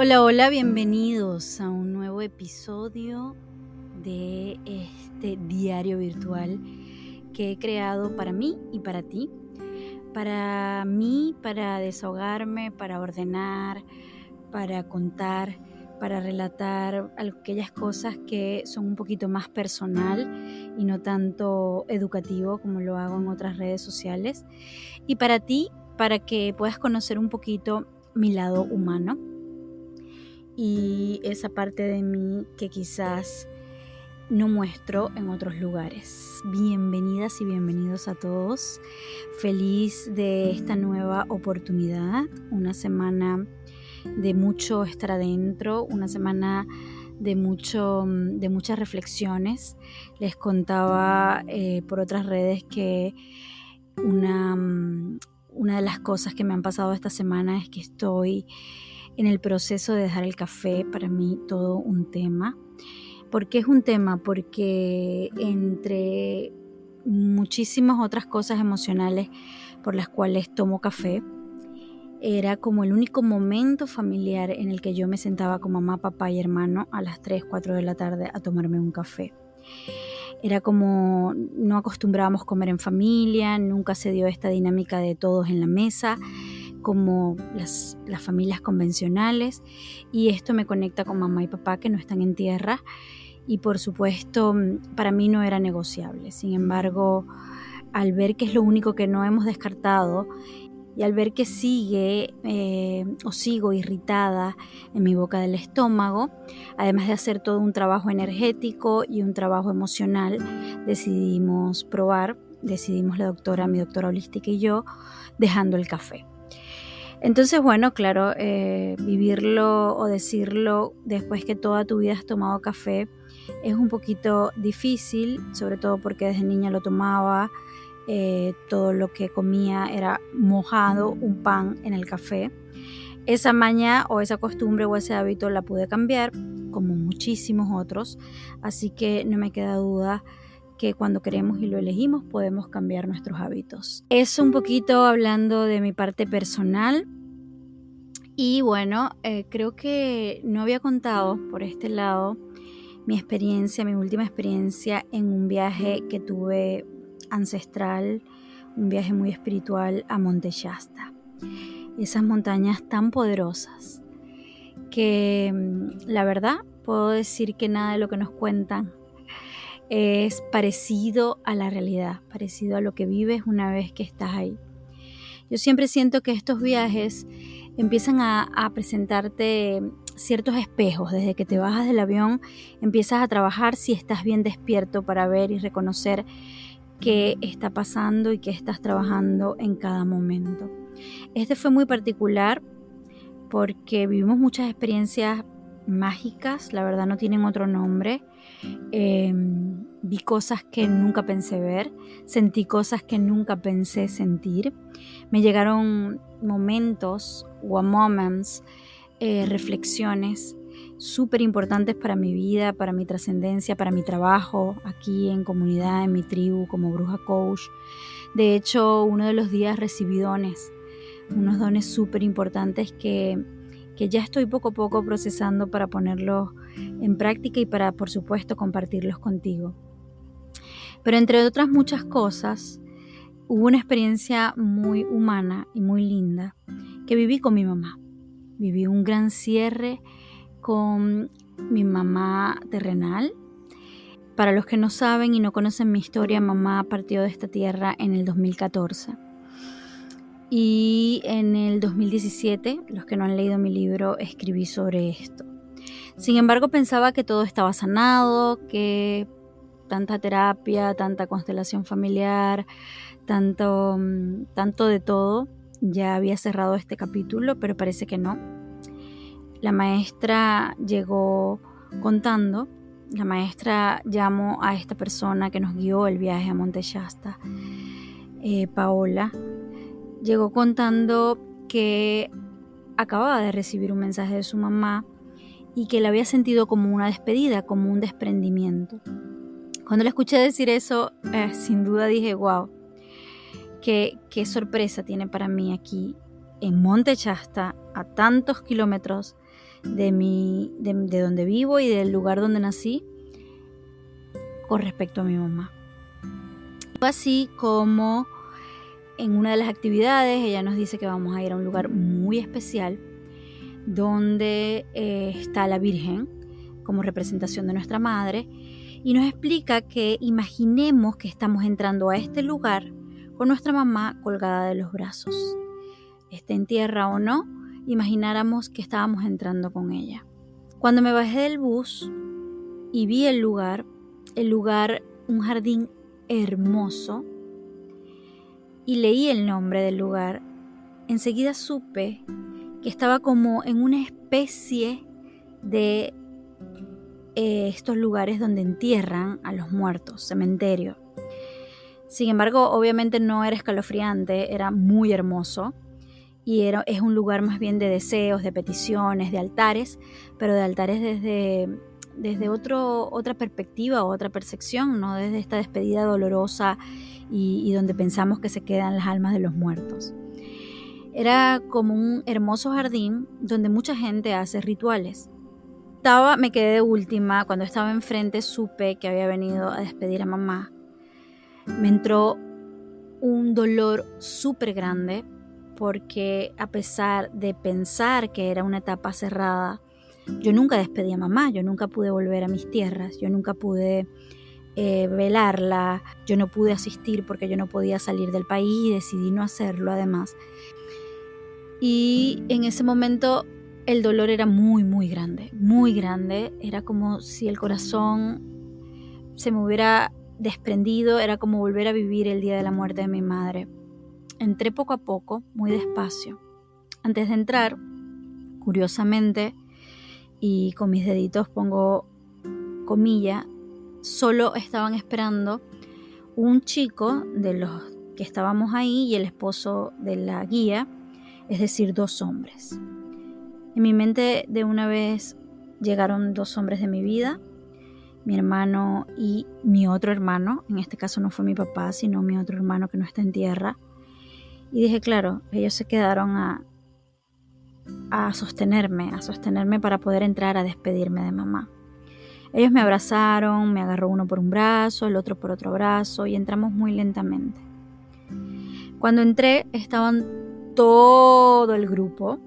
Hola, hola, bienvenidos a un nuevo episodio de este diario virtual que he creado para mí y para ti. Para mí, para desahogarme, para ordenar, para contar, para relatar aquellas cosas que son un poquito más personal y no tanto educativo como lo hago en otras redes sociales. Y para ti, para que puedas conocer un poquito mi lado humano y esa parte de mí que quizás no muestro en otros lugares. Bienvenidas y bienvenidos a todos. Feliz de esta nueva oportunidad, una semana de mucho estar adentro, una semana de, mucho, de muchas reflexiones. Les contaba eh, por otras redes que una, una de las cosas que me han pasado esta semana es que estoy en el proceso de dejar el café, para mí todo un tema. ¿Por qué es un tema? Porque entre muchísimas otras cosas emocionales por las cuales tomo café, era como el único momento familiar en el que yo me sentaba con mamá, papá y hermano a las 3, 4 de la tarde a tomarme un café. Era como no acostumbrábamos comer en familia, nunca se dio esta dinámica de todos en la mesa como las, familias convencionales y esto me conecta con mamá y papá que no están en tierra y por supuesto para mí no era negociable. Sin embargo, al ver que es lo único que no hemos descartado y al ver que sigue eh, o sigo irritada en mi boca del estómago, además de hacer todo un trabajo energético y un trabajo emocional, decidimos probar, decidimos la doctora, mi doctora holística y yo, dejando el café. Entonces, bueno, claro, eh, vivirlo o decirlo después que toda tu vida has tomado café es un poquito difícil, sobre todo porque desde niña lo tomaba, eh, todo lo que comía era mojado, un pan en el café. Esa maña o esa costumbre o ese hábito la pude cambiar, como muchísimos otros, así que no me queda duda que cuando queremos y lo elegimos podemos cambiar nuestros hábitos. Es un poquito hablando de mi parte personal. Y bueno, eh, creo que no había contado por este lado mi experiencia, mi última experiencia en un viaje que tuve ancestral, un viaje muy espiritual a Monte Shasta. Esas montañas tan poderosas que mm, la verdad puedo decir que nada de lo que nos cuentan es parecido a la realidad, parecido a lo que vives una vez que estás ahí. Yo siempre siento que estos viajes empiezan a, presentarte ciertos espejos. Desde que te bajas del avión, empiezas a trabajar si estás bien despierto para ver y reconocer qué está pasando y qué estás trabajando en cada momento. Este fue muy particular porque vivimos muchas experiencias mágicas, la verdad no tienen otro nombre. Em, vi cosas que nunca pensé ver, sentí cosas que nunca pensé sentir. Me llegaron momentos o moments, eh, reflexiones súper importantes para mi vida, para mi trascendencia, para mi trabajo aquí en comunidad, en mi tribu como bruja coach. De hecho, uno de los días recibí dones, unos dones súper importantes que que ya estoy poco a poco procesando para ponerlos en práctica y para, por supuesto, compartirlos contigo. Pero entre otras muchas cosas, hubo una experiencia muy humana y muy linda que viví con mi mamá. Viví un gran cierre con mi mamá terrenal. Para los que no saben y no conocen mi historia, mamá partió de esta tierra en el 2014 y en el 2017, los que no han leído mi libro, escribí sobre esto. Sin embargo, pensaba que todo estaba sanado, que tanta terapia, tanta constelación familiar, tanto, mm, tanto de todo, ya había cerrado este capítulo, pero parece que no. La maestra llegó contando, la maestra llamó a esta persona que nos guió el viaje a Monte Shasta, eh, Paola, llegó contando que acababa de recibir un mensaje de su mamá y que la había sentido como una despedida, como un desprendimiento. Cuando le escuché decir eso, eh, sin duda dije, wow, qué, sorpresa tiene para mí aquí en Monte Chasta, a tantos kilómetros de, mi, de donde vivo y del lugar donde nací con respecto a mi mamá. Así como en una de las actividades ella nos dice que vamos a ir a un lugar muy especial donde eh, está la Virgen como representación de nuestra madre y nos explica que imaginemos que estamos entrando a este lugar con nuestra mamá colgada de los brazos. Esté en tierra o no, imagináramos que estábamos entrando con ella. Cuando me bajé del bus y vi el lugar, el lugar, un jardín hermoso, y leí el nombre del lugar, enseguida supe que estaba como en una especie de eh, estos lugares donde entierran a los muertos, cementerio. Sin embargo, obviamente no era escalofriante, era muy hermoso y era, es un lugar más bien de deseos, de peticiones, de altares, pero de altares desde, desde otro, otra perspectiva o otra percepción, no desde esta despedida dolorosa y, y donde pensamos que se quedan las almas de los muertos. Era como un hermoso jardín donde mucha gente hace rituales. Estaba, me quedé de última, cuando estaba enfrente supe que había venido a despedir a mamá. Me entró un dolor súper grande porque a pesar de pensar que era una etapa cerrada, yo nunca despedí a mamá, yo nunca pude volver a mis tierras, yo nunca pude eh, velarla, yo no pude asistir porque yo no podía salir del país y decidí no hacerlo además. Y en ese momento el dolor era muy, muy grande, muy grande. Era como si el corazón se me hubiera desprendido, era como volver a vivir el día de la muerte de mi madre. Entré poco a poco, muy despacio. Antes de entrar, curiosamente, y con mis deditos pongo comilla, solo estaban esperando un chico de los que estábamos ahí y el esposo de la guía es decir, dos hombres. En mi mente de una vez llegaron dos hombres de mi vida, mi hermano y mi otro hermano, en este caso no fue mi papá, sino mi otro hermano que no está en tierra. Y dije, claro, ellos se quedaron a, a sostenerme, a sostenerme para poder entrar a despedirme de mamá. Ellos me abrazaron, me agarró uno por un brazo, el otro por otro brazo y entramos muy lentamente. Cuando entré estaban todo el grupo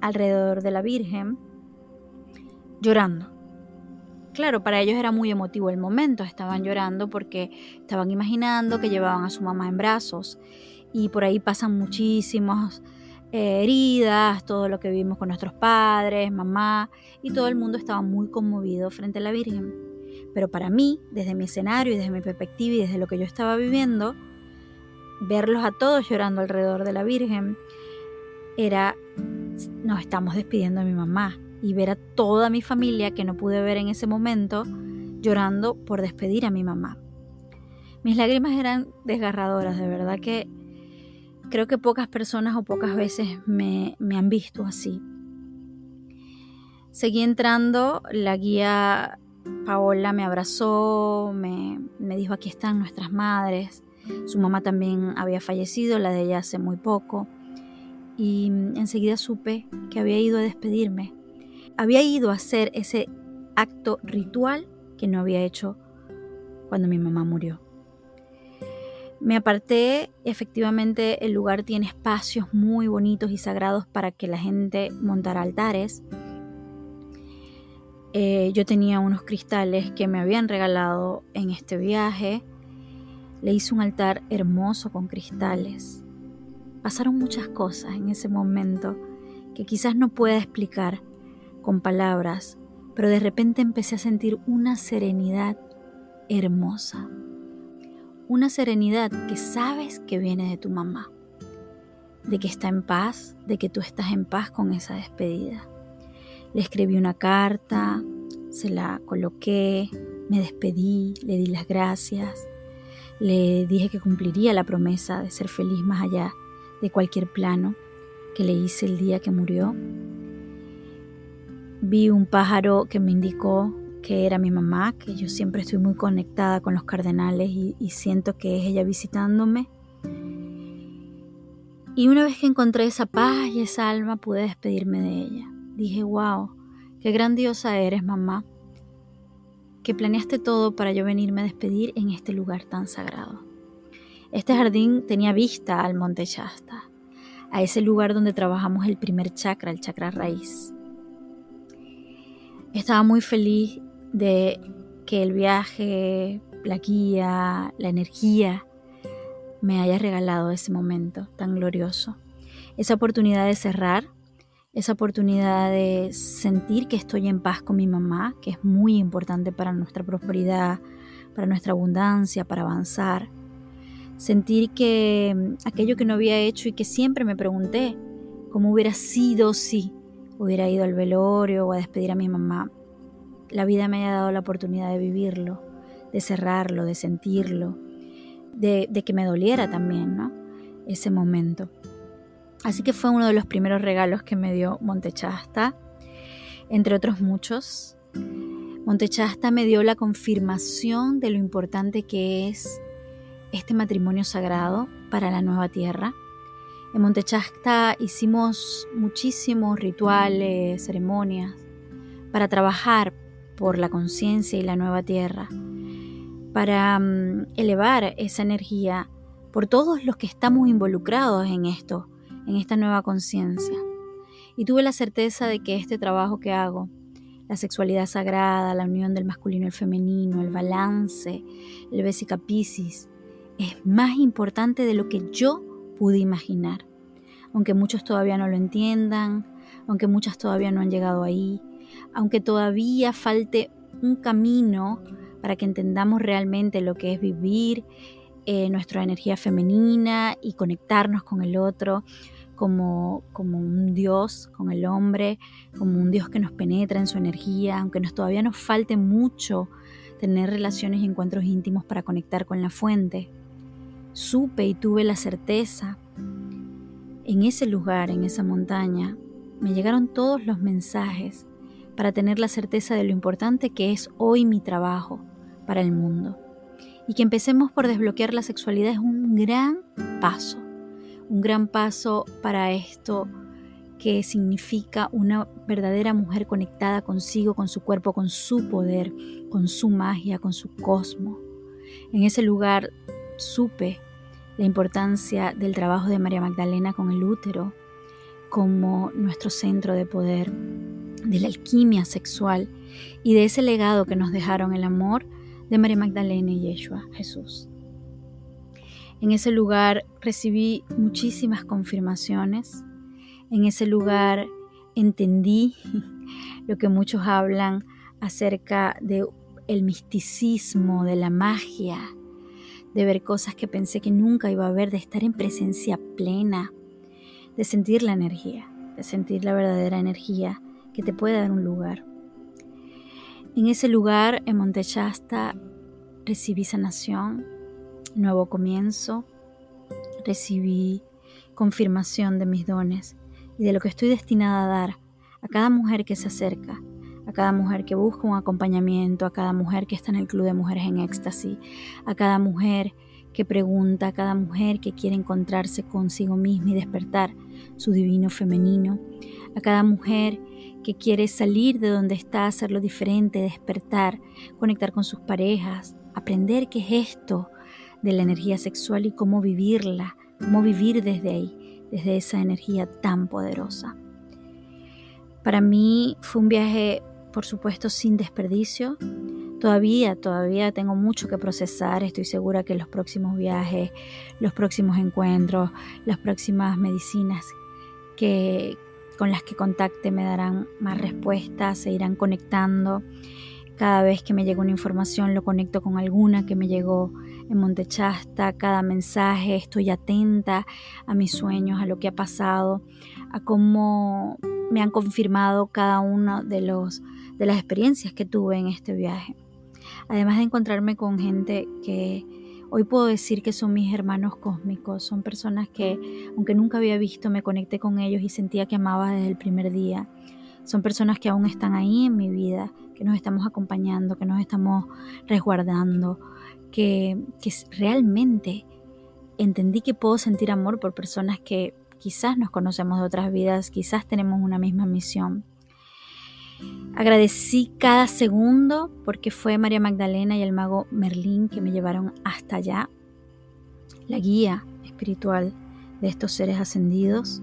alrededor de la Virgen llorando. Claro, para ellos era muy emotivo el momento, estaban llorando porque estaban imaginando que llevaban a su mamá en brazos y por ahí pasan muchísimas eh, heridas, todo lo que vivimos con nuestros padres, mamá y todo el mundo estaba muy conmovido frente a la Virgen. Pero para mí, desde mi escenario y desde mi perspectiva y desde lo que yo estaba viviendo, verlos a todos llorando alrededor de la Virgen, era, nos estamos despidiendo de mi mamá y ver a toda mi familia que no pude ver en ese momento llorando por despedir a mi mamá. Mis lágrimas eran desgarradoras, de verdad que creo que pocas personas o pocas veces me, me han visto así. Seguí entrando, la guía Paola me abrazó, me, me dijo aquí están nuestras madres. Su mamá también había fallecido, la de ella hace muy poco. Y enseguida supe que había ido a despedirme. Había ido a hacer ese acto ritual que no había hecho cuando mi mamá murió. Me aparté, efectivamente el lugar tiene espacios muy bonitos y sagrados para que la gente montara altares. Eh, yo tenía unos cristales que me habían regalado en este viaje le hice un altar hermoso con cristales. Pasaron muchas cosas en ese momento que quizás no pueda explicar con palabras, pero de repente empecé a sentir una serenidad hermosa. Una serenidad que sabes que viene de tu mamá, de que está en paz, de que tú estás en paz con esa despedida. Le escribí una carta, se la coloqué, me despedí, le di las gracias le dije que cumpliría la promesa de ser feliz más allá de cualquier plano que le hice el día que murió. Vi un pájaro que me indicó que era mi mamá, que yo siempre estoy muy conectada con los cardenales y, siento que es ella visitándome. Y una vez que encontré esa paz y esa alma, pude despedirme de ella. dije, wow, qué grandiosa eres, mamá, que planeaste todo para yo venirme a despedir en este lugar tan sagrado. Este jardín tenía vista al Monte Shasta, a ese lugar donde trabajamos el primer chakra, el chakra raíz. Estaba muy feliz de que el viaje, la guía, la energía me haya regalado ese momento tan glorioso. Esa oportunidad de cerrar, esa oportunidad de sentir que estoy en paz con mi mamá, que es muy importante para nuestra prosperidad, para nuestra abundancia, para avanzar. Sentir que mm, aquello que no había hecho y que siempre me pregunté, cómo hubiera sido si hubiera ido al velorio o a despedir a mi mamá, la vida me haya dado la oportunidad de vivirlo, de cerrarlo, de sentirlo, de, que me doliera también, ¿no? Ese momento. Así que fue uno de los primeros regalos que me dio Montechasta, entre otros muchos. Montechasta me dio la confirmación de lo importante que es este matrimonio sagrado para la nueva tierra. En Montechasta hicimos muchísimos rituales, ceremonias, para trabajar por la conciencia y la nueva tierra, para mm, elevar esa energía por todos los que estamos involucrados en esto, en esta nueva conciencia. Y tuve la certeza de que este trabajo que hago, la sexualidad sagrada, la unión del masculino y el femenino, el balance, el Vesica Piscis, es más importante de lo que yo pude imaginar. Aunque muchos todavía no lo entiendan, aunque muchas todavía no han llegado ahí, aunque todavía falte un camino para que entendamos realmente lo que es vivir eh, nuestra energía femenina y conectarnos con el otro como, como un Dios, con el hombre, como un Dios que nos penetra en su energía, aunque nos todavía nos falte mucho tener relaciones y encuentros íntimos para conectar con la fuente. Supe y tuve la certeza en ese lugar, en esa montaña, me llegaron todos los mensajes para tener la certeza de lo importante que es hoy mi trabajo para el mundo. Y que empecemos por desbloquear la sexualidad es un gran paso, un gran paso para esto que significa una verdadera mujer conectada consigo, con su cuerpo, con su poder, con su magia, con su cosmos. En ese lugar supe la importancia del trabajo de María Magdalena con el útero como nuestro centro de poder, de la alquimia sexual y de ese legado que nos dejaron el amor de María Magdalena y Yeshua, Jesús. En ese lugar recibí muchísimas confirmaciones. En ese lugar entendí lo que muchos hablan acerca de el misticismo, de la magia, de ver cosas que pensé que nunca iba a ver, de estar en presencia plena, de sentir la energía, de sentir la verdadera energía que te puede dar un lugar. En ese lugar, en Montechasta, recibí sanación, nuevo comienzo, recibí confirmación de mis dones y de lo que estoy destinada a dar a cada mujer que se acerca, a cada mujer que busca un acompañamiento, a cada mujer que está en el Club de Mujeres en Éxtasis, a cada mujer que pregunta, a cada mujer que quiere encontrarse consigo misma y despertar su divino femenino, a cada mujer que quiere salir de donde está, hacerlo diferente, despertar, conectar con sus parejas, aprender qué es esto de la energía sexual y cómo vivirla, cómo vivir desde ahí, desde esa energía tan poderosa. Para mí fue un viaje, por supuesto, sin desperdicio. Todavía, todavía tengo mucho que procesar. Estoy segura que los próximos viajes, los próximos encuentros, las próximas medicinas que, con las que contacte me darán más respuestas, se irán conectando. Cada vez que me llega una información lo conecto con alguna que me llegó en Montechasta, cada mensaje, estoy atenta a mis sueños, a lo que ha pasado, a cómo me han confirmado cada una de, los, de las experiencias que tuve en este viaje. Además de encontrarme con gente que Hoy puedo decir que son mis hermanos cósmicos, son personas que, aunque nunca había visto, me conecté con ellos y sentía que amaba desde el primer día. Son personas que aún están ahí en mi vida, que nos estamos acompañando, que nos estamos resguardando, que, que realmente entendí que puedo sentir amor por personas que quizás nos conocemos de otras vidas, quizás tenemos una misma misión. Agradecí cada segundo porque fue María Magdalena y el mago Merlín que me llevaron hasta allá. La guía espiritual de estos seres ascendidos.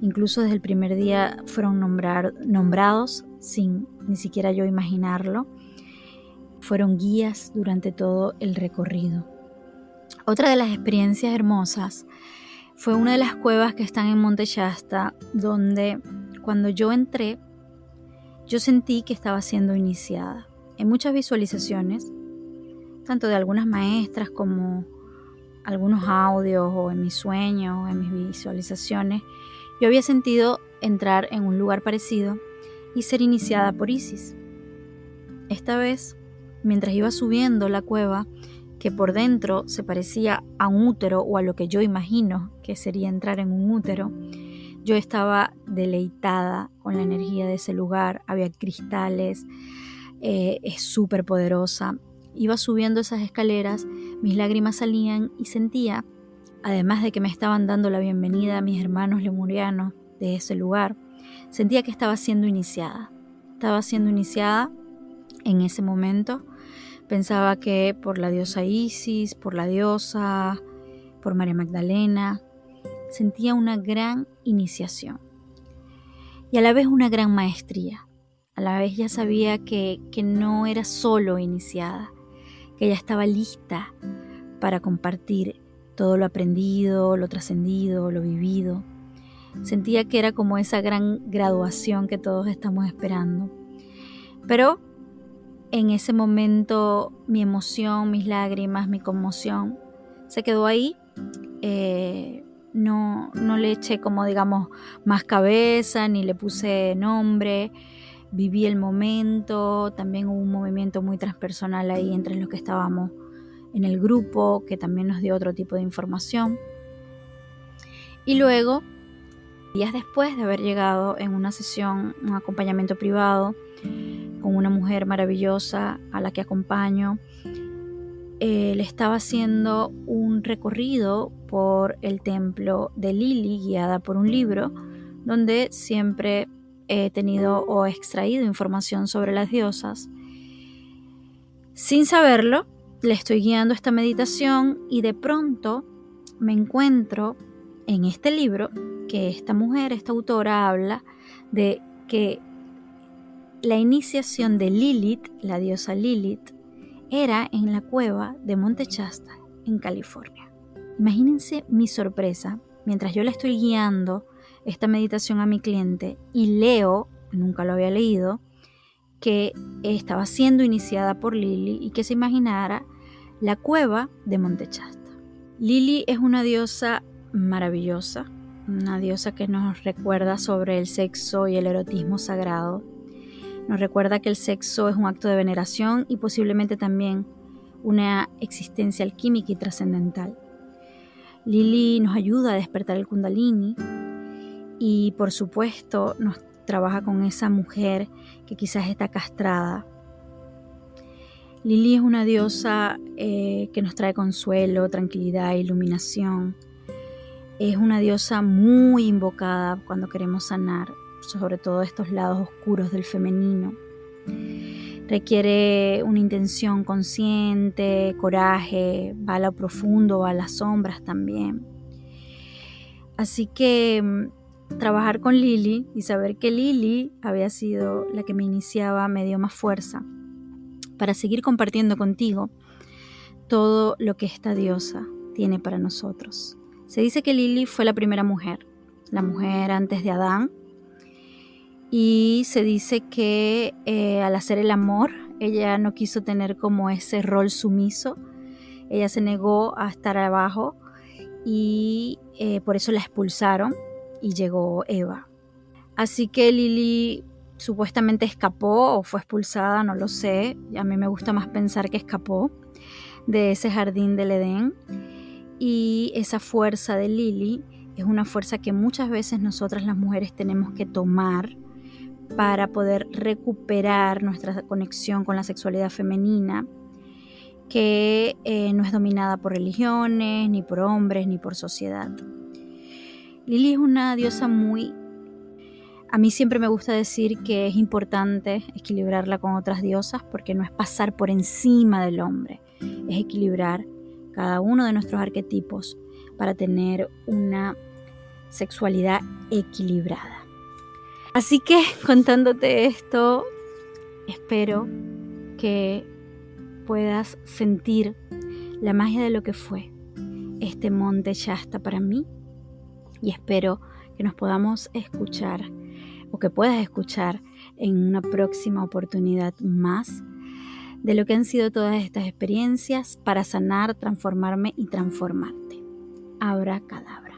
Incluso desde el primer día fueron nombrados sin ni siquiera yo imaginarlo. Fueron guías durante todo el recorrido. Otra de las experiencias hermosas fue una de las cuevas que están en Monte Shasta, donde cuando yo entré, yo sentí que estaba siendo iniciada. En muchas visualizaciones, tanto de algunas maestras como algunos audios o en mis sueños o en mis visualizaciones, yo había sentido entrar en un lugar parecido y ser iniciada por Isis. Esta vez, mientras iba subiendo la cueva, que por dentro se parecía a un útero o a lo que yo imagino que sería entrar en un útero, yo estaba deleitada con la energía de ese lugar, había cristales, eh, es súper poderosa. Iba subiendo esas escaleras, mis lágrimas salían y sentía, además de que me estaban dando la bienvenida a mis hermanos lemurianos de ese lugar, sentía que estaba siendo iniciada. Estaba siendo iniciada en ese momento Pensaba que por la diosa Isis, por la diosa, por María Magdalena, sentía una gran iniciación y a la vez una gran maestría. A la vez ya sabía que, que no era solo iniciada, que ya estaba lista para compartir todo lo aprendido, lo trascendido, lo vivido. Sentía que era como esa gran graduación que todos estamos esperando. Pero en ese momento mi emoción, mis lágrimas, mi conmoción se quedó ahí. Eh, no, no le eché como digamos más cabeza ni le puse nombre. Viví el momento, también hubo un movimiento muy transpersonal ahí entre los que estábamos en el grupo, que también nos dio otro tipo de información. Y luego, días después de haber llegado en una sesión, un acompañamiento privado, con una mujer maravillosa a la que acompaño. Le estaba haciendo un recorrido por el templo de Lili, guiada por un libro, donde siempre he tenido o extraído información sobre las diosas. Sin saberlo, le estoy guiando esta meditación y de pronto me encuentro en este libro que esta mujer, esta autora, habla de que la iniciación de Lilith, la diosa Lilith, era en la cueva de Monte Shasta, en California. Imagínense mi sorpresa mientras yo le estoy guiando esta meditación a mi cliente y leo, nunca lo había leído, que estaba siendo iniciada por Lili y que se imaginara la cueva de Monte Shasta. Lili es una diosa maravillosa, una diosa que nos recuerda sobre el sexo y el erotismo sagrado nos recuerda que el sexo es un acto de veneración y posiblemente también una existencia alquímica y trascendental. Lili nos ayuda a despertar el kundalini y por supuesto nos trabaja con esa mujer que quizás está castrada. Lili es una diosa eh, que nos trae consuelo, tranquilidad, iluminación. Es una diosa muy invocada cuando queremos sanar sobre todo estos lados oscuros del femenino. Requiere una intención consciente, coraje, va a lo profundo, va a las sombras también. Así que mm, trabajar con Lili y saber que Lili había sido la que me iniciaba me dio más fuerza para seguir compartiendo contigo todo lo que esta diosa tiene para nosotros. Se dice que Lili fue la primera mujer, la mujer antes de Adán, y se dice que eh, al hacer el amor ella no quiso tener como ese rol sumiso, ella se negó a estar abajo y eh, por eso la expulsaron y llegó Eva. Así que Lili supuestamente escapó o fue expulsada, no lo sé, a mí me gusta más pensar que escapó de ese jardín del Edén. Y esa fuerza de Lili es una fuerza que muchas veces nosotras las mujeres tenemos que tomar para poder recuperar nuestra conexión con la sexualidad femenina, que eh, no es dominada por religiones, ni por hombres, ni por sociedad. Lili es una diosa muy A mí siempre me gusta decir que es importante equilibrarla con otras diosas porque no es pasar por encima del hombre, es equilibrar cada uno de nuestros arquetipos para tener una sexualidad equilibrada. Así que contándote esto, espero que puedas sentir la magia de lo que fue este monte Shasta para mí y espero que nos podamos escuchar o que puedas escuchar en una próxima oportunidad más de lo que han sido todas estas experiencias para sanar, transformarme y transformarte. Abra cadabra.